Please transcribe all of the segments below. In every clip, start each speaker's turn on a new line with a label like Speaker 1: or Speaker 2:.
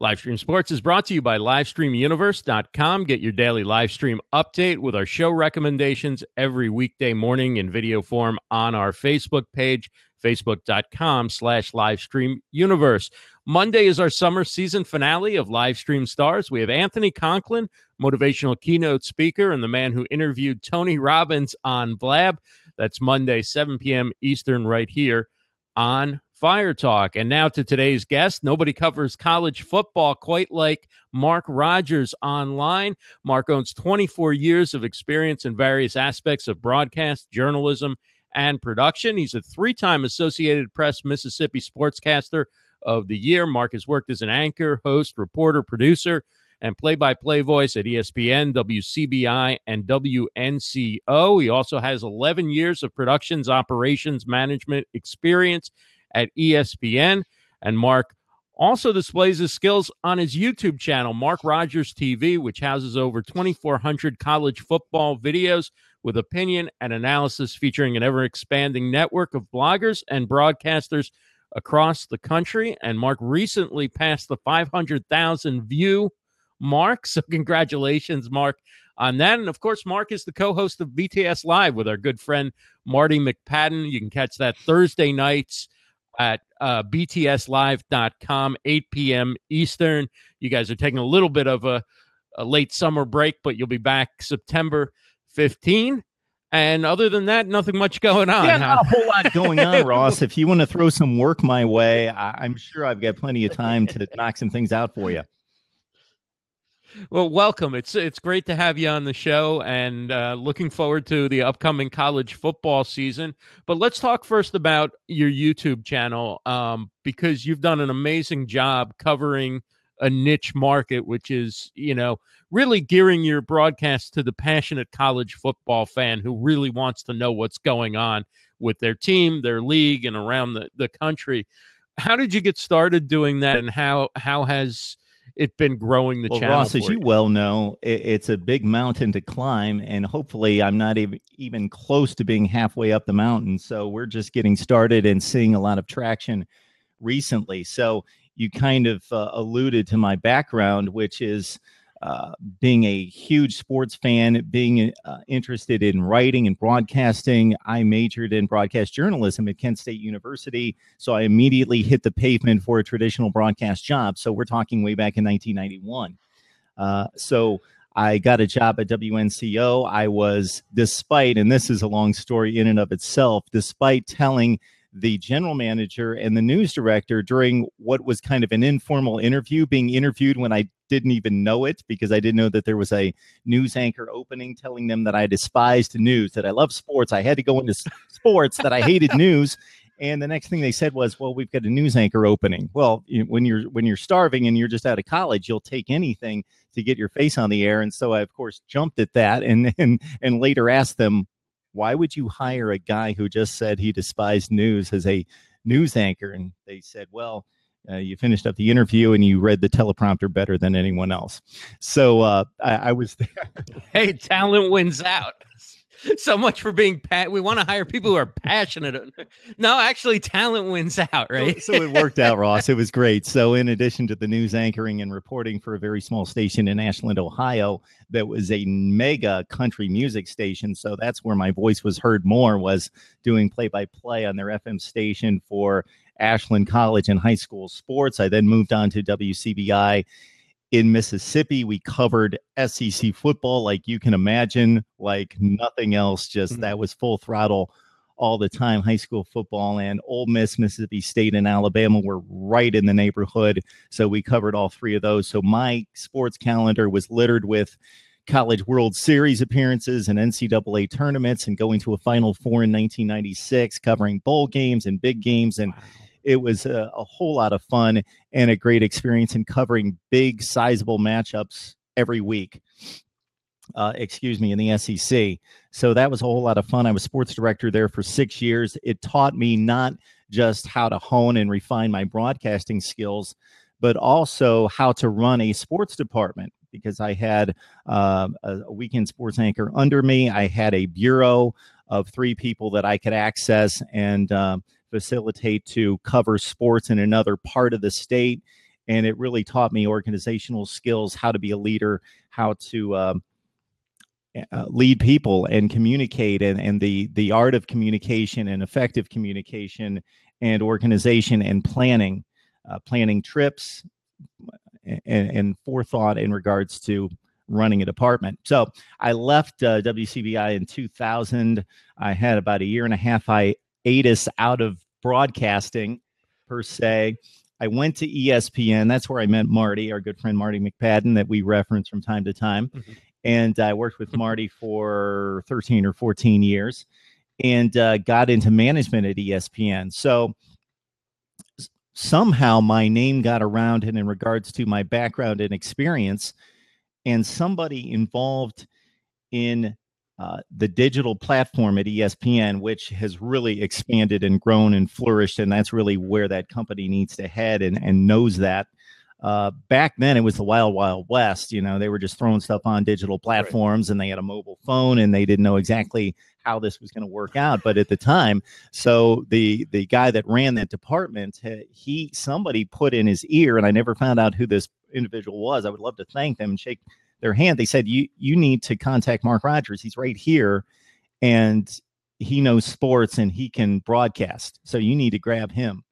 Speaker 1: Livestream Sports is brought to you by LivestreamUniverse.com. Get your daily live stream update with our show recommendations every weekday morning in video form on our Facebook page, facebook.com slash livestreamuniverse. Monday is our summer season finale of Livestream Stars. We have Anthony Conklin, motivational keynote speaker and the man who interviewed Tony Robbins on Blab. That's Monday, 7 p.m. Eastern, right here on Fire Talk. And now to today's guest. Nobody covers college football quite like Mark Rogers online. Mark owns 24 years of experience in various aspects of broadcast, journalism, and production. He's a three time Associated Press Mississippi Sportscaster of the Year. Mark has worked as an anchor, host, reporter, producer, and play by play voice at ESPN, WCBI, and WNCO. He also has 11 years of productions, operations, management experience at ESPN. And Mark also displays his skills on his YouTube channel, Mark Rogers TV, which houses over 2,400 college football videos with opinion and analysis featuring an ever expanding network of bloggers and broadcasters across the country. And Mark recently passed the 500,000 view mark. So, congratulations, Mark, on that. And of course, Mark is the co host of BTS Live with our good friend Marty McPadden. You can catch that Thursday nights at uh, btslive.com, 8 p.m. Eastern. You guys are taking a little bit of a, a late summer break, but you'll be back September 15. And other than that, nothing much going on.
Speaker 2: Yeah, not a whole lot going on, Ross. If you want to throw some work my way, I- I'm sure I've got plenty of time to knock some things out for you.
Speaker 1: Well, welcome. It's it's great to have you on the show, and uh, looking forward to the upcoming college football season. But let's talk first about your YouTube channel, um, because you've done an amazing job covering a niche market, which is you know really gearing your broadcast to the passionate college football fan who really wants to know what's going on with their team, their league, and around the, the country. How did you get started doing that, and how how has it been growing the
Speaker 2: well,
Speaker 1: channel.
Speaker 2: Ross, as you, well know, it, it's a big mountain to climb, and hopefully, I'm not even even close to being halfway up the mountain. So we're just getting started and seeing a lot of traction recently. So you kind of uh, alluded to my background, which is uh, being a huge sports fan, being uh, interested in writing and broadcasting. I majored in broadcast journalism at Kent State University. So I immediately hit the pavement for a traditional broadcast job. So we're talking way back in 1991. Uh, so I got a job at WNCO. I was, despite, and this is a long story in and of itself, despite telling the general manager and the news director during what was kind of an informal interview, being interviewed when I didn't even know it because I didn't know that there was a news anchor opening telling them that I despised news, that I love sports. I had to go into sports, that I hated news. And the next thing they said was, "Well, we've got a news anchor opening." Well, you, when you're when you're starving and you're just out of college, you'll take anything to get your face on the air. And so I, of course, jumped at that, and and and later asked them, why would you hire a guy who just said he despised news as a news anchor? And they said, well, uh, you finished up the interview and you read the teleprompter better than anyone else. So uh, I, I was there.
Speaker 1: hey, talent wins out. so much for being pat. We want to hire people who are passionate. No, actually, talent wins out, right?
Speaker 2: so, so, it worked out, Ross. It was great. So, in addition to the news anchoring and reporting for a very small station in Ashland, Ohio, that was a mega country music station. So that's where my voice was heard more. Was doing play by play on their FM station for Ashland College and high school sports. I then moved on to WCBI in Mississippi. We covered SEC football like you can imagine, like nothing else. Just mm-hmm. that was full throttle all the time. High school football and Ole Miss, Mississippi State, and Alabama were right in the neighborhood. So we covered all three of those. So my sports calendar was littered with college World Series appearances and NCAA tournaments and going to a Final Four in 1996, covering bowl games and big games and it was a, a whole lot of fun and a great experience in covering big, sizable matchups every week. Uh, excuse me, in the SEC. So that was a whole lot of fun. I was sports director there for six years. It taught me not just how to hone and refine my broadcasting skills, but also how to run a sports department because I had uh, a weekend sports anchor under me. I had a bureau of three people that I could access and uh, facilitate to cover sports in another part of the state. and it really taught me organizational skills, how to be a leader, how to um, uh, lead people and communicate, and, and the the art of communication and effective communication and organization and planning, uh, planning trips, and, and, forethought in regards to running a department. So I left uh, WCBI in 2000. I had about a year and a half hiatus out of broadcasting per se. I went to ESPN. That's where I met Marty, our good friend Marty McPadden, that we reference from time to time. Mm-hmm. And I worked with Marty for 13 or 14 years and uh, got into management at ESPN. So somehow my name got around, and in regards to my background and experience, and somebody involved in uh, the digital platform at ESPN, which has really expanded and grown and flourished, and that's really where that company needs to head and, and knows that. Uh, back then, it was the wild, wild west. You know, they were just throwing stuff on digital platforms, right. and they had a mobile phone, and they didn't know exactly how this was going to work out. But at the time, so the the guy that ran that department, he somebody put in his ear, and I never found out who this individual was. I would love to thank them and shake their hand. They said, "You you need to contact Mark Rogers. He's right here, and he knows sports and he can broadcast. So you need to grab him."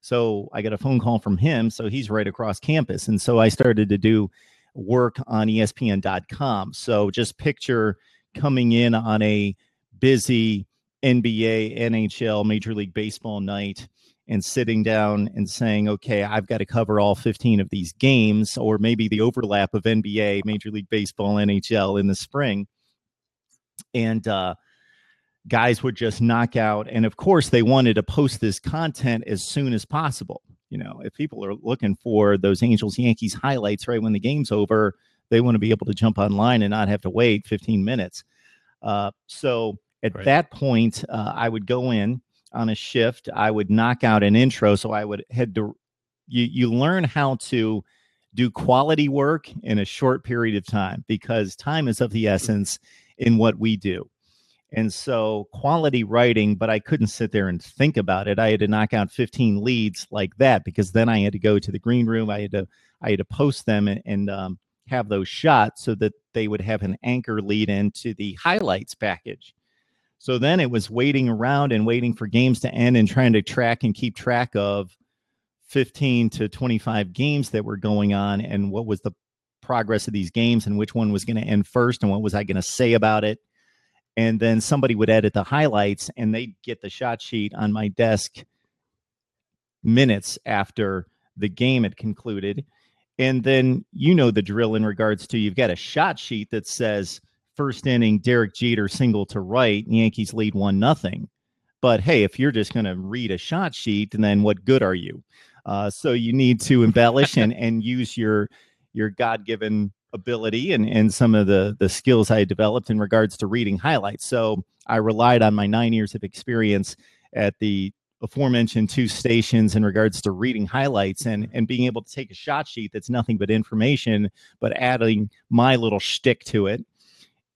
Speaker 2: So I got a phone call from him. So he's right across campus, and so I started to do work on ESPN.com. So just picture coming in on a busy NBA, NHL, Major League Baseball night and sitting down and saying, okay, I've got to cover all 15 of these games, or maybe the overlap of NBA, Major League Baseball, NHL in the spring. And uh, guys would just knock out. And of course, they wanted to post this content as soon as possible. You know, if people are looking for those Angels Yankees highlights right when the game's over, they want to be able to jump online and not have to wait 15 minutes. Uh, so at right. that point, uh, I would go in on a shift, I would knock out an intro. So I would head to you. You learn how to do quality work in a short period of time because time is of the essence in what we do. And so quality writing, but I couldn't sit there and think about it. I had to knock out 15 leads like that because then I had to go to the green room. I had to I had to post them and, and um, have those shots so that they would have an anchor lead into the highlights package. So then it was waiting around and waiting for games to end and trying to track and keep track of 15 to 25 games that were going on and what was the progress of these games and which one was going to end first and what was I going to say about it. And then somebody would edit the highlights and they'd get the shot sheet on my desk minutes after the game had concluded. And then you know the drill in regards to you've got a shot sheet that says first inning, Derek Jeter single to right, Yankees lead one nothing. But hey, if you're just going to read a shot sheet, then what good are you? Uh, so you need to embellish and, and use your your God given ability and, and some of the the skills I developed in regards to reading highlights. So I relied on my nine years of experience at the aforementioned two stations in regards to reading highlights and and being able to take a shot sheet that's nothing but information, but adding my little shtick to it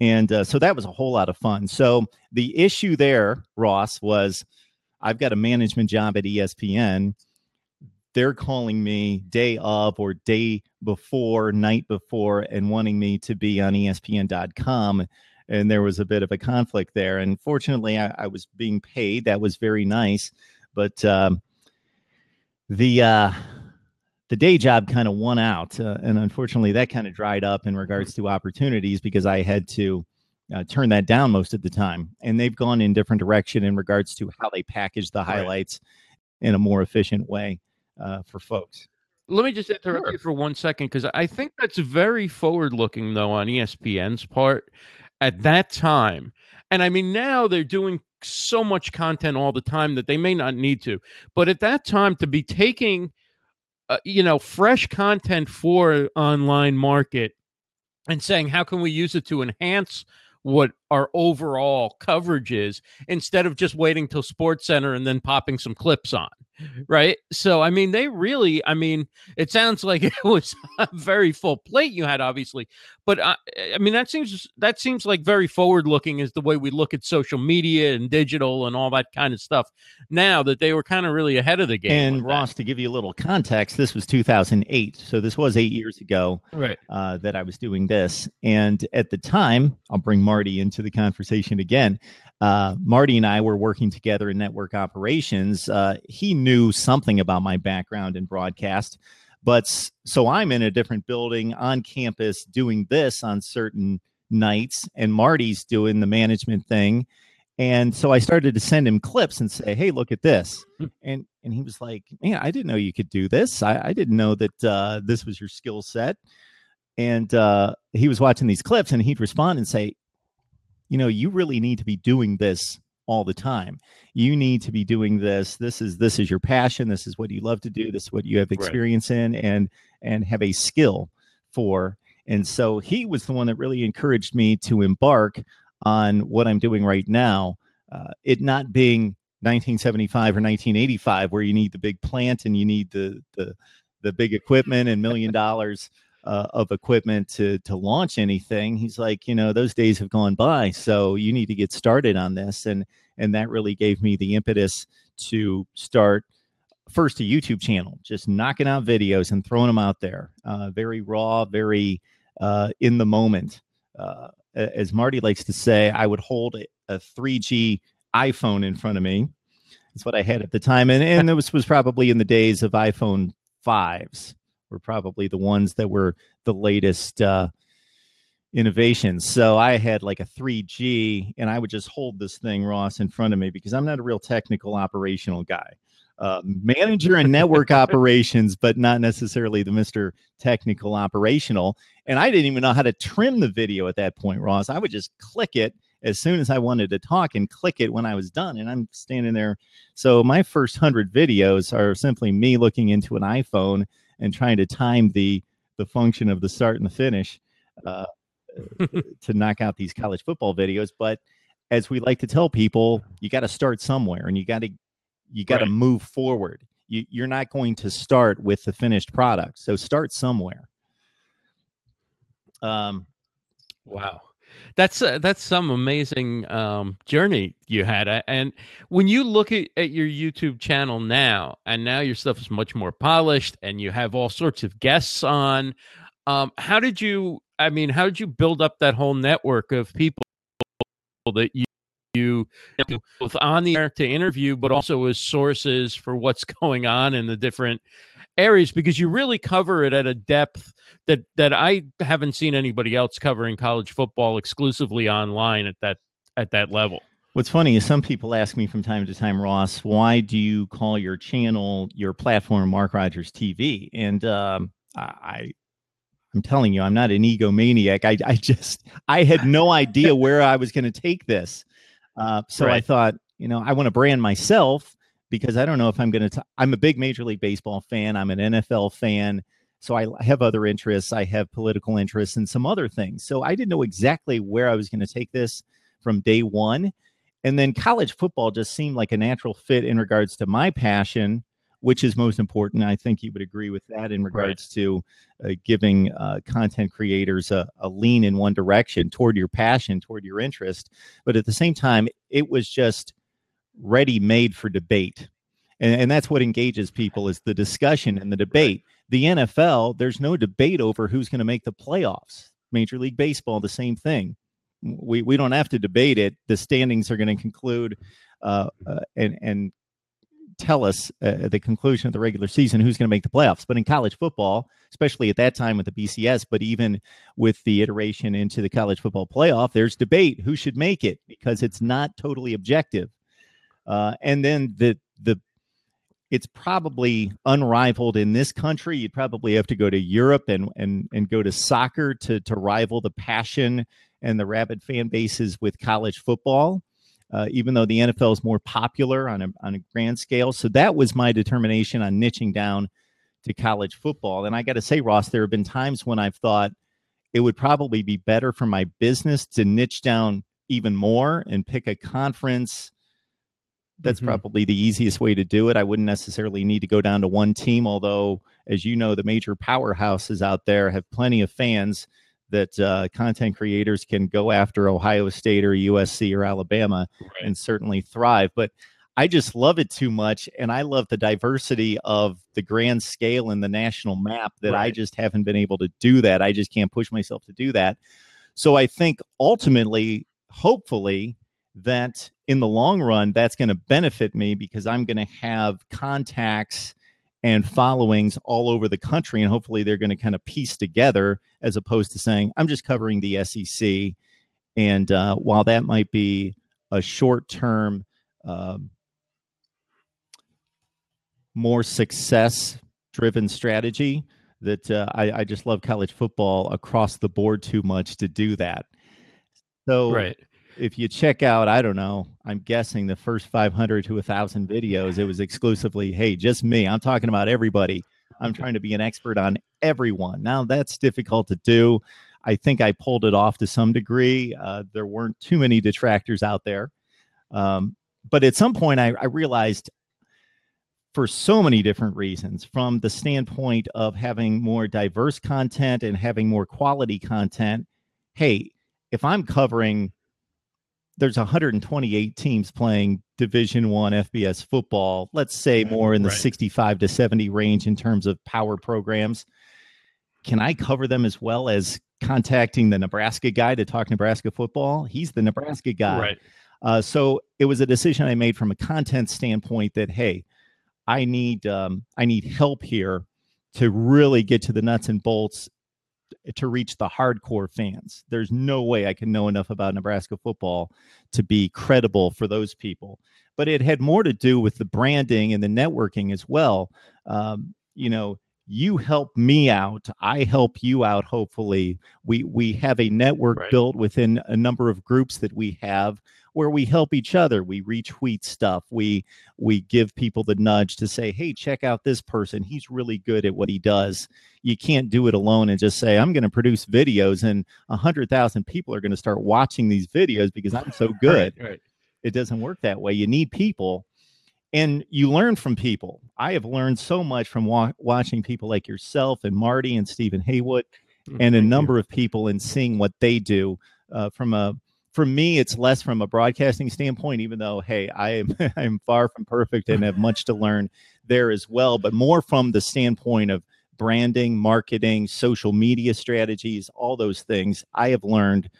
Speaker 2: and uh, so that was a whole lot of fun. So the issue there, Ross, was I've got a management job at ESPN. They're calling me day of or day before, night before, and wanting me to be on ESPN.com. And there was a bit of a conflict there. And fortunately, I, I was being paid. That was very nice. But um, the uh, the day job kind of won out. Uh, and unfortunately, that kind of dried up in regards to opportunities because I had to uh, turn that down most of the time. And they've gone in different direction in regards to how they package the highlights right. in a more efficient way uh, for folks.
Speaker 1: Let me just interrupt sure. you for one second because I think that's very forward looking, though, on ESPN's part at that time. And I mean, now they're doing so much content all the time that they may not need to. But at that time, to be taking – uh, you know, fresh content for online market and saying how can we use it to enhance what our overall coverage is? instead of just waiting till SportsCenter and then popping some clips on right? So, I mean, they really, I mean, it sounds like it was a very full plate you had, obviously, but I, I mean, that seems that seems like very forward looking is the way we look at social media and digital and all that kind of stuff. Now that they were kind of really ahead of the game.
Speaker 2: And Ross,
Speaker 1: that.
Speaker 2: to give you a little context, this was 2008, so this was eight years ago,
Speaker 1: right?
Speaker 2: Uh, that I was doing this, and at the time, I'll bring Marty into the conversation again uh, Marty and I were working together in network operations. Uh, he knew something about my background in broadcast, but so I'm in a different building on campus doing this on certain nights, and Marty's doing the management thing. And so I started to send him clips and say, "Hey, look at this," hmm. and and he was like, "Man, I didn't know you could do this. I, I didn't know that uh, this was your skill set." And uh, he was watching these clips, and he'd respond and say, you know, you really need to be doing this all the time. You need to be doing this. This is this is your passion. This is what you love to do. This is what you have experience right. in and and have a skill for. And so he was the one that really encouraged me to embark on what I'm doing right now. Uh, it not being 1975 or 1985 where you need the big plant and you need the the the big equipment and million dollars uh, of equipment to to launch anything. He's like, you know, those days have gone by, so you need to get started on this, and and that really gave me the impetus to start first a YouTube channel, just knocking out videos and throwing them out there, uh, very raw, very uh, in the moment. Uh, as Marty likes to say, I would hold a 3G iPhone in front of me. That's what I had at the time, and and this was probably in the days of iPhone fives were probably the ones that were the latest uh, innovations. So I had like a 3G, and I would just hold this thing, Ross, in front of me because I'm not a real technical operational guy. Uh, manager and network operations, but not necessarily the Mr. Technical Operational. And I didn't even know how to trim the video at that point, Ross. I would just click it as soon as I wanted to talk and click it when I was done. And I'm standing there. So my first hundred videos are simply me looking into an iPhone and trying to time the the function of the start and the finish uh, to knock out these college football videos. But as we like to tell people, you got to start somewhere, and you got to you got to right. move forward. You, you're not going to start with the finished product, so start somewhere.
Speaker 1: Um, wow that's uh, that's some amazing um, journey you had. And when you look at, at your YouTube channel now, and now your stuff is much more polished, and you have all sorts of guests on. Um, how did you? I mean, how did you build up that whole network of people that you? you both on the air to interview, but also as sources for what's going on in the different areas because you really cover it at a depth that that I haven't seen anybody else covering college football exclusively online at that at that level.
Speaker 2: What's funny is some people ask me from time to time, Ross, why do you call your channel your platform Mark Rogers TV? And um, I, I'm telling you, I'm not an egomaniac. I, I just I had no idea where I was going to take this. Uh, so right. I thought, you know, I want to brand myself because I don't know if I'm going to. I'm a big Major League Baseball fan. I'm an NFL fan. So I have other interests. I have political interests and some other things. So I didn't know exactly where I was going to take this from day one. And then college football just seemed like a natural fit in regards to my passion, which is most important. I think you would agree with that in regards right. to uh, giving uh, content creators a, a lean in one direction toward your passion, toward your interest. But at the same time, it was just ready made for debate. And, and that's what engages people is the discussion and the debate. The NFL, there's no debate over who's going to make the playoffs. Major League Baseball, the same thing. We, we don't have to debate it. The standings are going to conclude uh, uh, and, and tell us uh, at the conclusion of the regular season who's going to make the playoffs. But in college football, especially at that time with the BCS, but even with the iteration into the college football playoff, there's debate who should make it because it's not totally objective. Uh, and then the the it's probably unrivaled in this country. You'd probably have to go to Europe and and and go to soccer to to rival the passion and the rabid fan bases with college football. Uh, even though the NFL is more popular on a on a grand scale, so that was my determination on niching down to college football. And I got to say, Ross, there have been times when I've thought it would probably be better for my business to niche down even more and pick a conference that's mm-hmm. probably the easiest way to do it. I wouldn't necessarily need to go down to one team, although, as you know, the major powerhouses out there have plenty of fans that uh, content creators can go after Ohio State or USC or Alabama right. and certainly thrive. But I just love it too much. And I love the diversity of the grand scale and the national map that right. I just haven't been able to do that. I just can't push myself to do that. So I think ultimately, hopefully, that in the long run, that's going to benefit me because I'm going to have contacts and followings all over the country. And hopefully they're going to kind of piece together as opposed to saying, I'm just covering the SEC. And uh, while that might be a short term, um, more success driven strategy, that uh, I, I just love college football across the board too much to do that. So,
Speaker 1: right
Speaker 2: if you check out, I don't know, I'm guessing the first 500 to 1,000 videos, it was exclusively, hey, just me. I'm talking about everybody. I'm trying to be an expert on everyone. Now, that's difficult to do. I think I pulled it off to some degree. Uh, there weren't too many detractors out there. Um, but at some point, I, I realized for so many different reasons from the standpoint of having more diverse content and having more quality content. Hey, if I'm covering there's 128 teams playing division one fbs football let's say more in the right. 65 to 70 range in terms of power programs. Can i cover them as well as contacting the nebraska guy to talk nebraska football? He's the nebraska guy.
Speaker 1: Right.
Speaker 2: Uh, so it was a decision i made from a content standpoint that hey i need um, i need help here to really get to the nuts and bolts to reach the hardcore fans. There's no way I can know enough about Nebraska football to be credible for those people. But it had more to do with the branding and the networking as well. Um, you know, you help me out i help you out hopefully we we have a network right. built within a number of groups that we have where we help each other we retweet stuff we we give people the nudge to say hey check out this person he's really good at what he does you can't do it alone and just say i'm going to produce videos and a 100000 people are going to start watching these videos because i'm so good
Speaker 1: right, right.
Speaker 2: it doesn't work that way you need people and you learn from people. I have learned so much from wa- watching people like yourself and Marty and Stephen Haywood mm, and a number of people and seeing what they do. Uh, from a for me, it's less from a broadcasting standpoint, even though hey, I am I am far from perfect and have much to learn there as well, but more from the standpoint of branding, marketing, social media strategies, all those things. I have learned.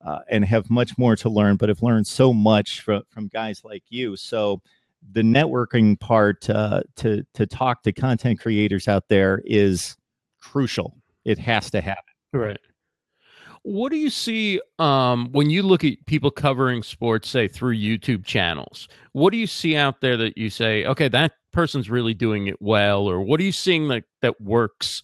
Speaker 2: Uh, and have much more to learn, but have learned so much from, from guys like you. So the networking part uh, to to talk to content creators out there is crucial. It has to happen.
Speaker 1: Right. What do you see um, when you look at people covering sports, say through YouTube channels? What do you see out there that you say, okay, that person's really doing it well, or what are you seeing that that works?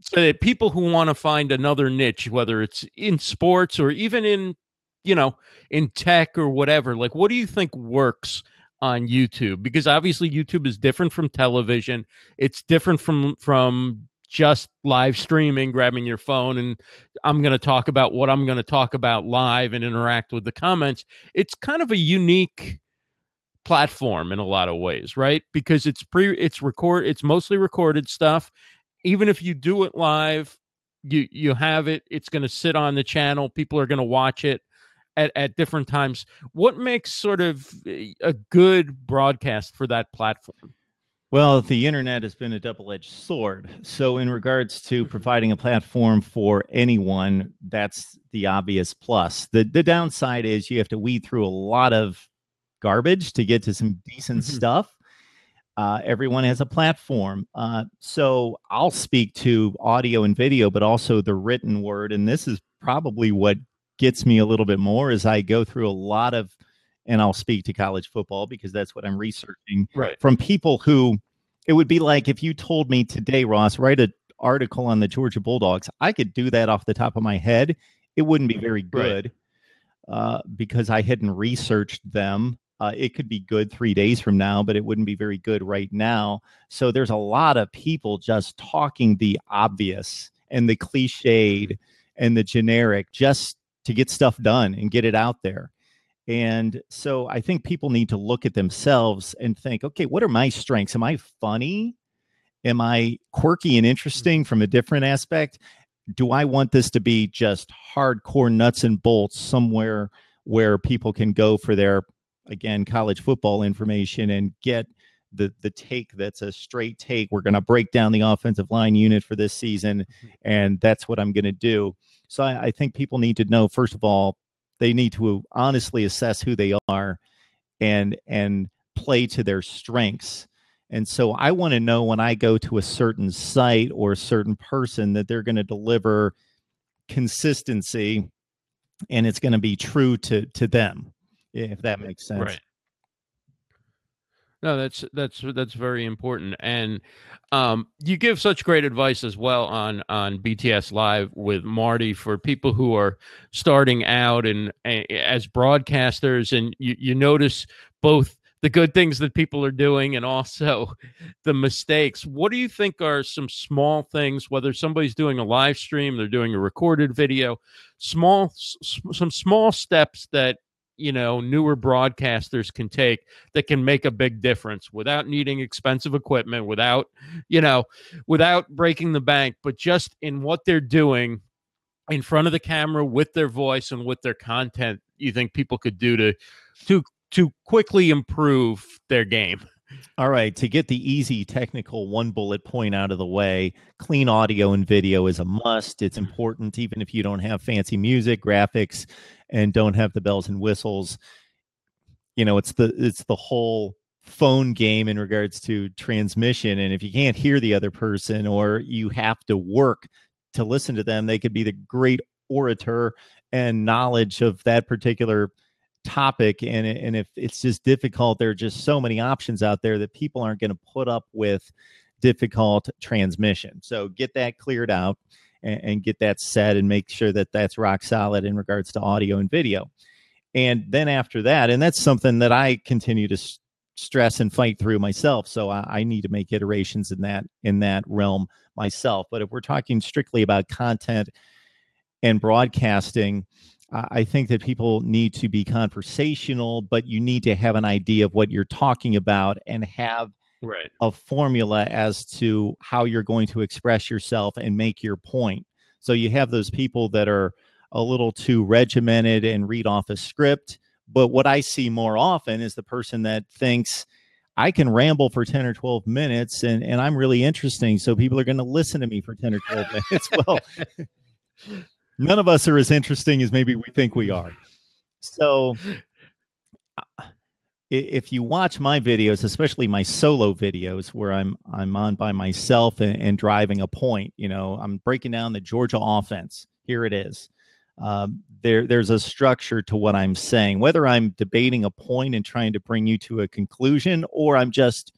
Speaker 1: So that people who want to find another niche, whether it's in sports or even in, you know, in tech or whatever, like what do you think works on YouTube because obviously YouTube is different from television. It's different from from just live streaming, grabbing your phone and I'm going to talk about what I'm going to talk about live and interact with the comments. It's kind of a unique platform in a lot of ways, right? Because it's pre it's record it's mostly recorded stuff. Even if you do it live, you you have it, it's going to sit on the channel, people are going to watch it at, at different times. What makes sort of a good broadcast for that platform?
Speaker 2: Well, the internet has been a double edged sword. So, in regards to providing a platform for anyone, that's the obvious plus. The, the downside is you have to weed through a lot of garbage to get to some decent mm-hmm. stuff. Uh, everyone has a platform. Uh, so, I'll speak to audio and video, but also the written word. And this is probably what gets me a little bit more as I go through a lot of, and I'll speak to college football because that's what I'm researching
Speaker 1: right.
Speaker 2: from people who it would be like if you told me today, Ross, write an article on the Georgia Bulldogs. I could do that off the top of my head. It wouldn't be very good right. uh, because I hadn't researched them. Uh, it could be good three days from now, but it wouldn't be very good right now. So there's a lot of people just talking the obvious and the cliched and the generic just to get stuff done and get it out there. And so I think people need to look at themselves and think, okay, what are my strengths? Am I funny? Am I quirky and interesting from a different aspect? Do I want this to be just hardcore nuts and bolts somewhere where people can go for their, again, college football information and get the the take that's a straight take. We're going to break down the offensive line unit for this season, mm-hmm. and that's what I'm going to do. So I, I think people need to know first of all they need to honestly assess who they are and and play to their strengths. And so I want to know when I go to a certain site or a certain person that they're going to deliver consistency and it's going to be true to to them if that makes sense.
Speaker 1: Right. No, that's that's that's very important, and um, you give such great advice as well on on BTS Live with Marty for people who are starting out and as broadcasters, and you you notice both the good things that people are doing and also the mistakes. What do you think are some small things? Whether somebody's doing a live stream, they're doing a recorded video, small some small steps that you know newer broadcasters can take that can make a big difference without needing expensive equipment without you know without breaking the bank but just in what they're doing in front of the camera with their voice and with their content you think people could do to to to quickly improve their game
Speaker 2: all right, to get the easy technical one bullet point out of the way, clean audio and video is a must. It's mm-hmm. important even if you don't have fancy music, graphics, and don't have the bells and whistles. You know, it's the it's the whole phone game in regards to transmission and if you can't hear the other person or you have to work to listen to them, they could be the great orator and knowledge of that particular topic and and if it's just difficult there are just so many options out there that people aren't going to put up with difficult transmission. So get that cleared out and, and, get that set and make sure that that's rock solid in regards to audio and video. And then after that and that's something that i continue to s- stress and fight through myself so I, I need to make iterations in that in that realm myself. But if we're talking strictly about content and broadcasting I think that people need to be conversational, but you need to have an idea of what you're talking about and have
Speaker 1: right.
Speaker 2: a formula as to how you're going to express yourself and make your point. So you have those people that are a little too regimented and read off a script. But what I see more often is the person that thinks, I can ramble for 10 or 12 minutes and, and I'm really interesting. So people are going to listen to me for 10 or 12 minutes. Well, none of us are as interesting as maybe we think we are. So if you watch my videos, especially my solo videos where I'm I'm on by myself and, and driving a point, you know, I'm breaking down the Georgia offense. Here it is. Um, there there's a structure to what I'm saying. Whether I'm debating a point and trying to bring you to a conclusion, or I'm just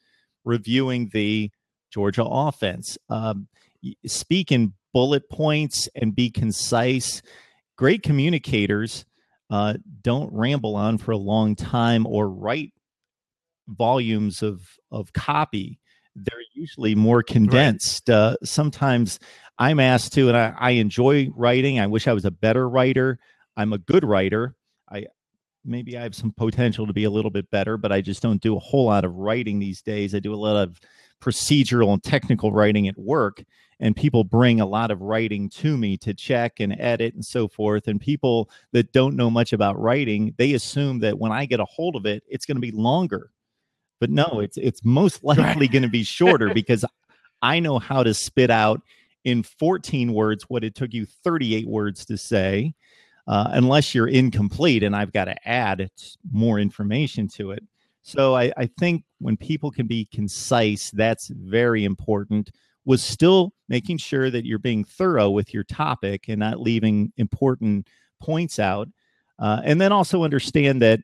Speaker 2: reviewing the Georgia offense. Um, speak in bullet points and be concise. Great communicators uh, don't ramble on for a long time or write volumes of of copy. They're usually more condensed. Right. Uh, sometimes I'm asked to, and I, I enjoy writing. I wish I was a better writer. I'm a good writer. I maybe I have some potential to be a little bit better, but I just don't do a whole lot of writing these days. I do a lot of procedural and technical writing at work and people bring a lot of writing to me to check and edit and so forth and people that don't know much about writing they assume that when i get a hold of it it's going to be longer. But no it's it's most likely going to be shorter because i know how to spit out in 14 words what it took you 38 words to say uh, unless you're incomplete and i've got to add more information to it. So I, I think when people can be concise, that's very important. Was still making sure that you're being thorough with your topic and not leaving important points out. Uh, and then also understand that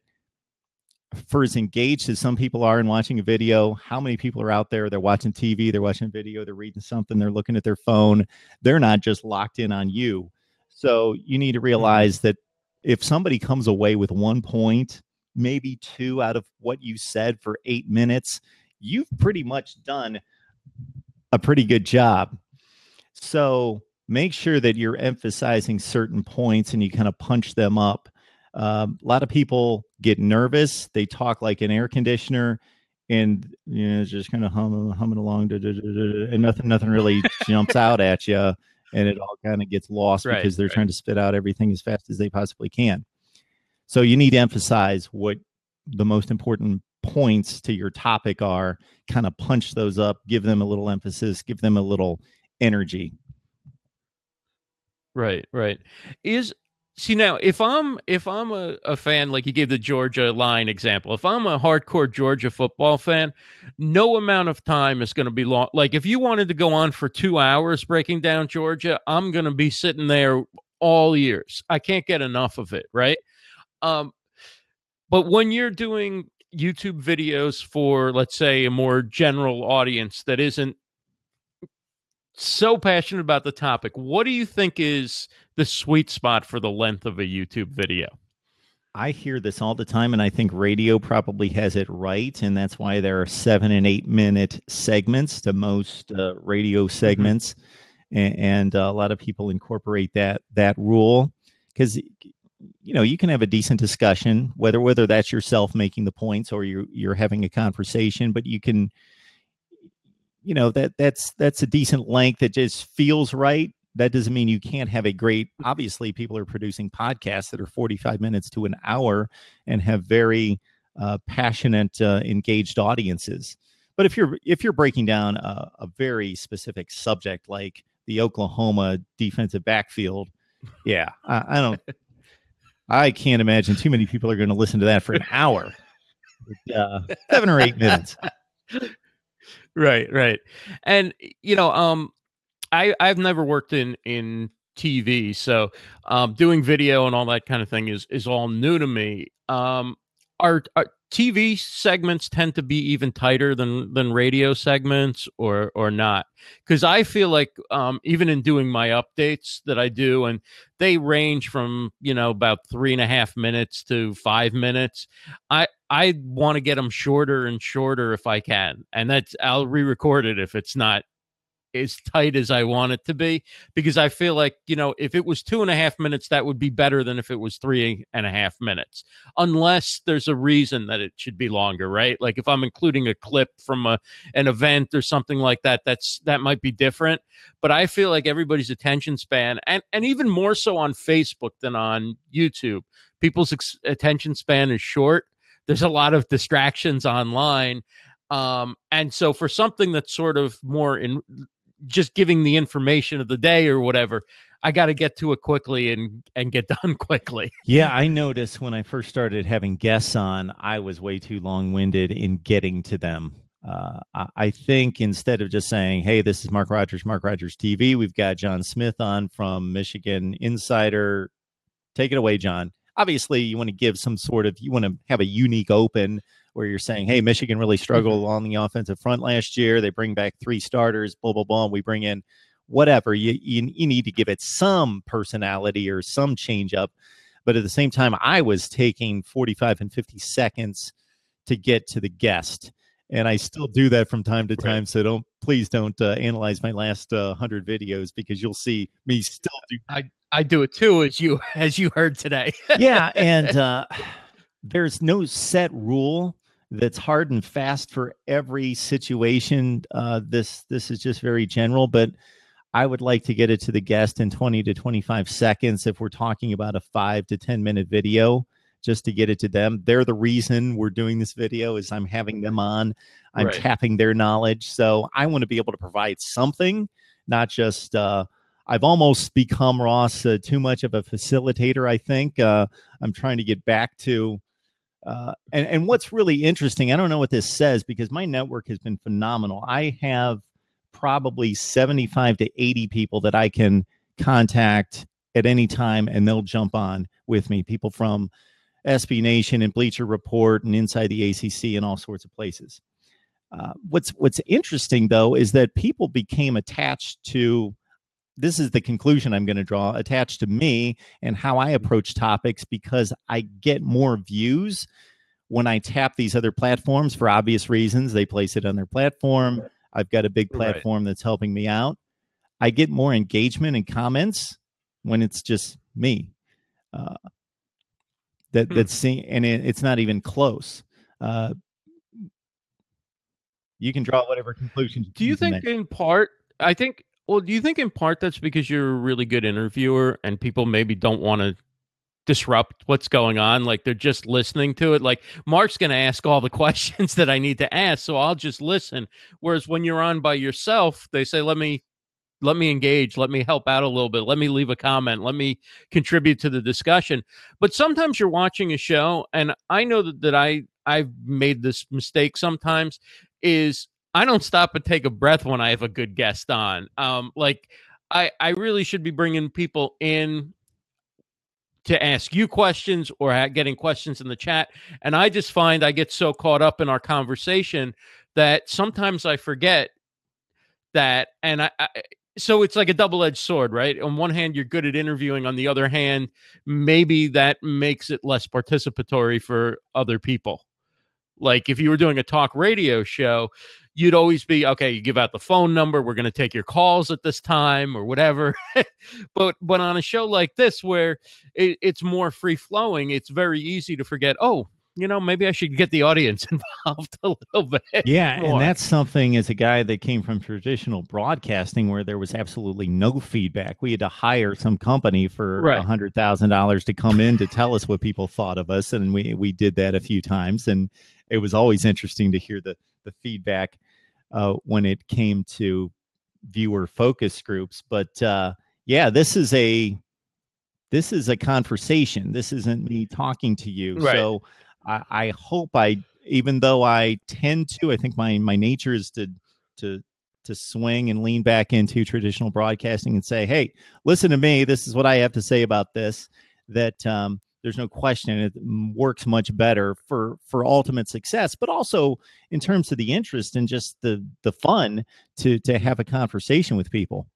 Speaker 2: for as engaged as some people are in watching a video, how many people are out there? They're watching TV, they're watching video, they're reading something, they're looking at their phone. They're not just locked in on you. So you need to mm-hmm. realize that if somebody comes away with one point maybe two out of what you said for eight minutes, you've pretty much done a pretty good job. So make sure that you're emphasizing certain points and you kind of punch them up. Um, a lot of people get nervous. They talk like an air conditioner, and you know, just kind of humming, humming along, and nothing, nothing really jumps out at you, and it all kind of gets lost right, because they're right. trying to spit out everything as fast as they possibly can. So you need to emphasize what the most important points to your topic are. Kind of punch those up, give them a little emphasis, give them a little energy.
Speaker 1: Right, right. Is see now if i'm if i'm a, a fan like you gave the georgia line example if i'm a hardcore georgia football fan no amount of time is going to be long like if you wanted to go on for two hours breaking down georgia i'm going to be sitting there all years i can't get enough of it right um but when you're doing youtube videos for let's say a more general audience that isn't so passionate about the topic. What do you think is the sweet spot for the length of a YouTube video?
Speaker 2: I hear this all the time, and I think radio probably has it right, and that's why there are seven and eight minute segments to most uh, radio mm-hmm. segments, mm-hmm. and, and uh, a lot of people incorporate that that rule because you know you can have a decent discussion whether whether that's yourself making the points or you're you're having a conversation, but you can you know that that's that's a decent length that just feels right. That doesn't mean you can't have a great obviously people are producing podcasts that are 45 minutes to an hour and have very uh, passionate uh, engaged audiences. But if you're if you're breaking down a, a, very specific subject like the oklahoma defensive backfield yeah i, I don't i can't imagine too many people are going to listen to that for an hour uh, seven or eight minutes
Speaker 1: right, right. And you know, um I I've never worked in in TV, so um doing video and all that kind of thing is is all new to me. Um are, are TV segments tend to be even tighter than than radio segments or or not. Because I feel like um, even in doing my updates that I do and they range from you know about three and a half minutes to five minutes I I want to get them shorter and shorter if I can and that's I'll re-record it if it's not as tight as I want it to be because I feel like, you know, if it was two and a half minutes, that would be better than if it was three and a half minutes, unless there's a reason that it should be longer, right? Like if I'm including a clip from a, an event or something like that, that's that might be different. But I feel like everybody's attention span, and, and even more so on Facebook than on YouTube, people's ex- attention span is short. There's a lot of distractions online. Um, and so for something that's sort of more in just giving the information of the day or whatever. I got to get to it quickly and and get done quickly.
Speaker 2: Yeah, I noticed when I first started having guests on, I was way too long winded in getting to them. Uh, I think instead of just saying, "Hey, this is Mark Rogers, Mark Rogers TV," we've got John Smith on from Michigan Insider. Take it away, John. Obviously, you want to give some sort of you want to have a unique open where you're saying, hey, Michigan really struggled mm-hmm. on the offensive front last year. They bring back three starters, blah, blah, blah. And we bring in whatever. You, you, you need to give it some personality or some change up. But at the same time, I was taking 45 and 50 seconds to get to the guest. And I still do that from time to time. Right. So don't please don't uh, analyze my last uh, hundred videos because you'll see me still do.
Speaker 1: I I do it too, as you as you heard today.
Speaker 2: yeah, and uh, there's no set rule that's hard and fast for every situation. Uh, this this is just very general, but I would like to get it to the guest in 20 to 25 seconds if we're talking about a five to 10 minute video, just to get it to them. They're the reason we're doing this video is I'm having them on. I'm right. tapping their knowledge. So I want to be able to provide something, not just uh, I've almost become Ross uh, too much of a facilitator. I think uh, I'm trying to get back to uh, and, and what's really interesting, I don't know what this says because my network has been phenomenal. I have probably 75 to 80 people that I can contact at any time and they'll jump on with me. People from SB Nation and Bleacher Report and inside the ACC and all sorts of places. Uh, what's what's interesting though is that people became attached to this is the conclusion I'm going to draw attached to me and how I approach topics because I get more views when I tap these other platforms for obvious reasons. They place it on their platform. I've got a big platform right. that's helping me out. I get more engagement and comments when it's just me. Uh, that
Speaker 1: Hmm.
Speaker 2: that's seeing, and it, it's not even close. Uh, you can draw whatever conclusions.
Speaker 1: Do you think in part? I think. Well, do you think in part that's because you're a really good interviewer and people maybe don't want to disrupt what's going on? Like they're just listening to it. Like Mark's going to ask all the questions that I need to ask, so I'll just listen. Whereas when you're on by yourself, they say, "Let me." Let me engage. Let me help out a little bit. Let me leave a comment. Let me contribute to the discussion. But sometimes you're watching a show, and I know that, that I I've made this mistake sometimes. Is I don't stop and take a breath when I have a good guest on. Um, like I, I really should be bringing people in to ask you questions or getting questions in the chat. And I just find I get so caught up in our conversation that sometimes I forget that. And I, I so it's like a double edged sword, right? On one hand, you're good at interviewing. On the other hand, maybe that makes it less participatory for other people. Like if you were doing a talk radio show, you'd always be okay. You give out the phone number. We're going to take your calls at this time or whatever. but but on a show like this, where it, it's more free flowing, it's very easy to forget. Oh, you know, maybe I should get the audience involved a little bit.
Speaker 2: Yeah,
Speaker 1: more.
Speaker 2: and that's something as a guy that came from traditional broadcasting where there was absolutely no feedback. We had to hire some company for a hundred thousand dollars to come in to tell us what people thought of us, and we we did that a few times, and it was always interesting to hear the the feedback uh, when it came to viewer focus groups. But uh, yeah, this is a this is a conversation. This isn't me talking to you.
Speaker 1: Right.
Speaker 2: So I, I hope I, even though I tend to, I think my my nature is to to to swing and lean back into traditional broadcasting and say, hey, listen to me. This is what I have to say about this. That um, there's no question it works much better for for ultimate success, but also in terms of the interest and just the the fun to to have a conversation with people.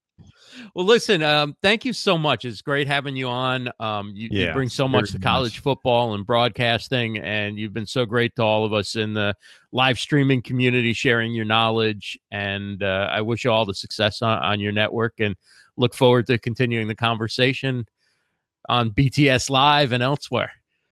Speaker 1: Well, listen, um, thank you so much. It's great having you on. Um, you, you bring so much to college
Speaker 2: much.
Speaker 1: football and broadcasting, and you've been so great to all of us in the live streaming community, sharing your knowledge. And uh, I wish you all the success on, on your network and look forward to continuing the conversation on BTS Live and elsewhere.